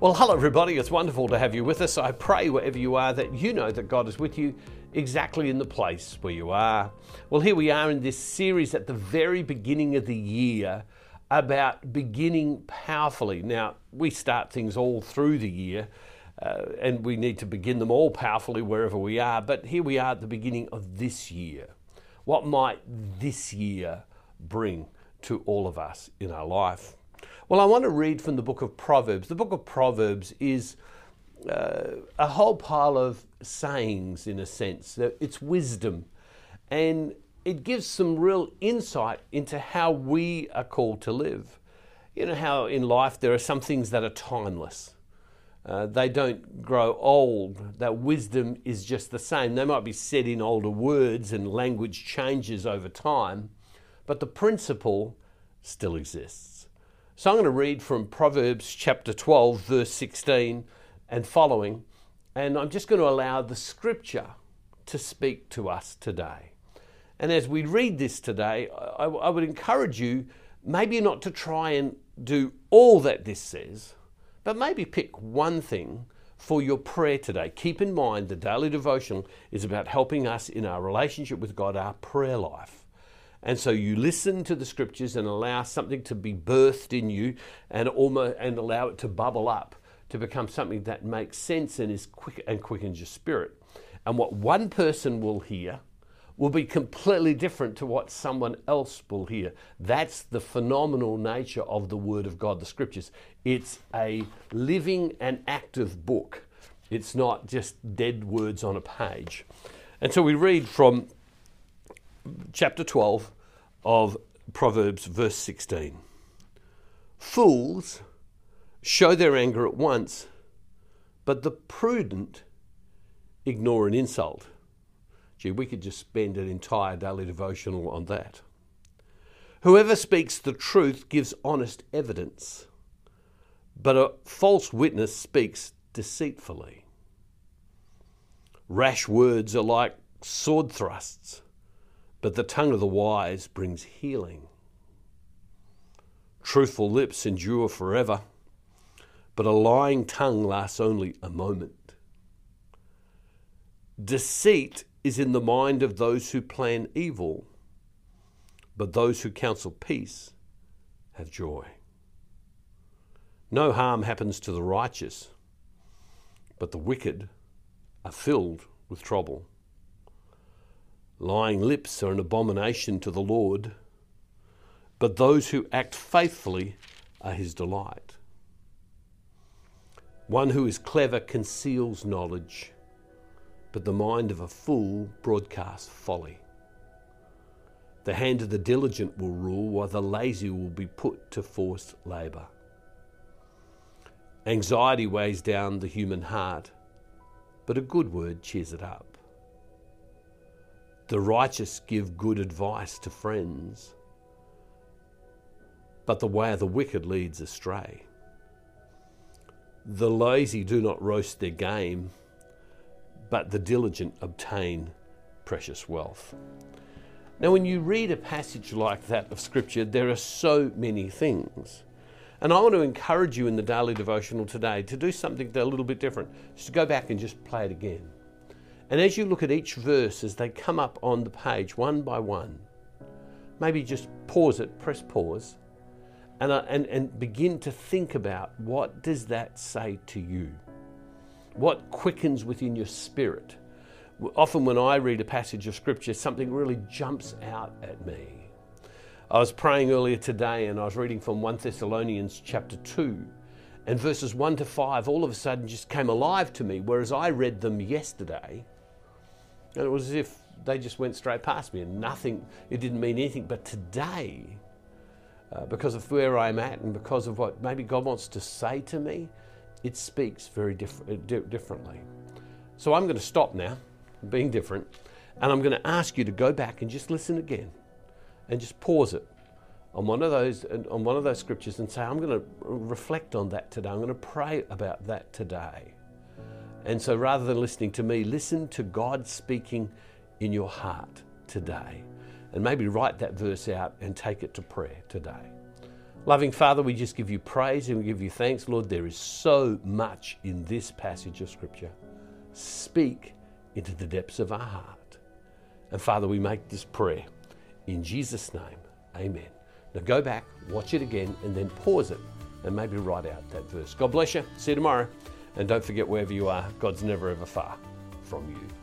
Well, hello, everybody. It's wonderful to have you with us. I pray wherever you are that you know that God is with you exactly in the place where you are. Well, here we are in this series at the very beginning of the year about beginning powerfully. Now, we start things all through the year. Uh, and we need to begin them all powerfully wherever we are. But here we are at the beginning of this year. What might this year bring to all of us in our life? Well, I want to read from the book of Proverbs. The book of Proverbs is uh, a whole pile of sayings, in a sense. It's wisdom. And it gives some real insight into how we are called to live. You know how in life there are some things that are timeless. Uh, they don't grow old. That wisdom is just the same. They might be said in older words and language changes over time, but the principle still exists. So I'm going to read from Proverbs chapter 12, verse 16 and following, and I'm just going to allow the scripture to speak to us today. And as we read this today, I, I would encourage you maybe not to try and do all that this says, but maybe pick one thing for your prayer today. Keep in mind the daily devotional is about helping us in our relationship with God, our prayer life. And so you listen to the scriptures and allow something to be birthed in you and almost and allow it to bubble up to become something that makes sense and is quick and quickens your spirit. And what one person will hear will be completely different to what someone else will hear. That's the phenomenal nature of the Word of God, the Scriptures. It's a living and active book, it's not just dead words on a page. And so we read from chapter 12 of Proverbs, verse 16. Fools show their anger at once, but the prudent ignore an insult. Gee, we could just spend an entire daily devotional on that. Whoever speaks the truth gives honest evidence, but a false witness speaks deceitfully. Rash words are like sword thrusts but the tongue of the wise brings healing. Truthful lips endure forever, but a lying tongue lasts only a moment. Deceit is in the mind of those who plan evil, but those who counsel peace have joy. No harm happens to the righteous, but the wicked are filled with trouble. Lying lips are an abomination to the Lord, but those who act faithfully are his delight. One who is clever conceals knowledge, but the mind of a fool broadcasts folly. The hand of the diligent will rule, while the lazy will be put to forced labour. Anxiety weighs down the human heart, but a good word cheers it up. The righteous give good advice to friends, but the way of the wicked leads astray. The lazy do not roast their game, but the diligent obtain precious wealth. Now, when you read a passage like that of Scripture, there are so many things. And I want to encourage you in the daily devotional today to do something a little bit different. Just to go back and just play it again. And as you look at each verse as they come up on the page one by one, maybe just pause it, press pause, and, uh, and, and begin to think about what does that say to you? What quickens within your spirit? Often when I read a passage of scripture, something really jumps out at me. I was praying earlier today and I was reading from 1 Thessalonians chapter 2 and verses 1 to 5 all of a sudden just came alive to me whereas I read them yesterday and it was as if they just went straight past me and nothing, it didn't mean anything. But today, uh, because of where I'm at and because of what maybe God wants to say to me, it speaks very diff- uh, di- differently. So I'm going to stop now, being different, and I'm going to ask you to go back and just listen again and just pause it on one of those on one of those scriptures and say I'm going to reflect on that today. I'm going to pray about that today. And so rather than listening to me, listen to God speaking in your heart today. And maybe write that verse out and take it to prayer today. Loving Father, we just give you praise and we give you thanks, Lord. There is so much in this passage of Scripture. Speak into the depths of our heart. And Father, we make this prayer in Jesus' name. Amen. Now go back, watch it again, and then pause it and maybe write out that verse. God bless you. See you tomorrow. And don't forget, wherever you are, God's never ever far from you.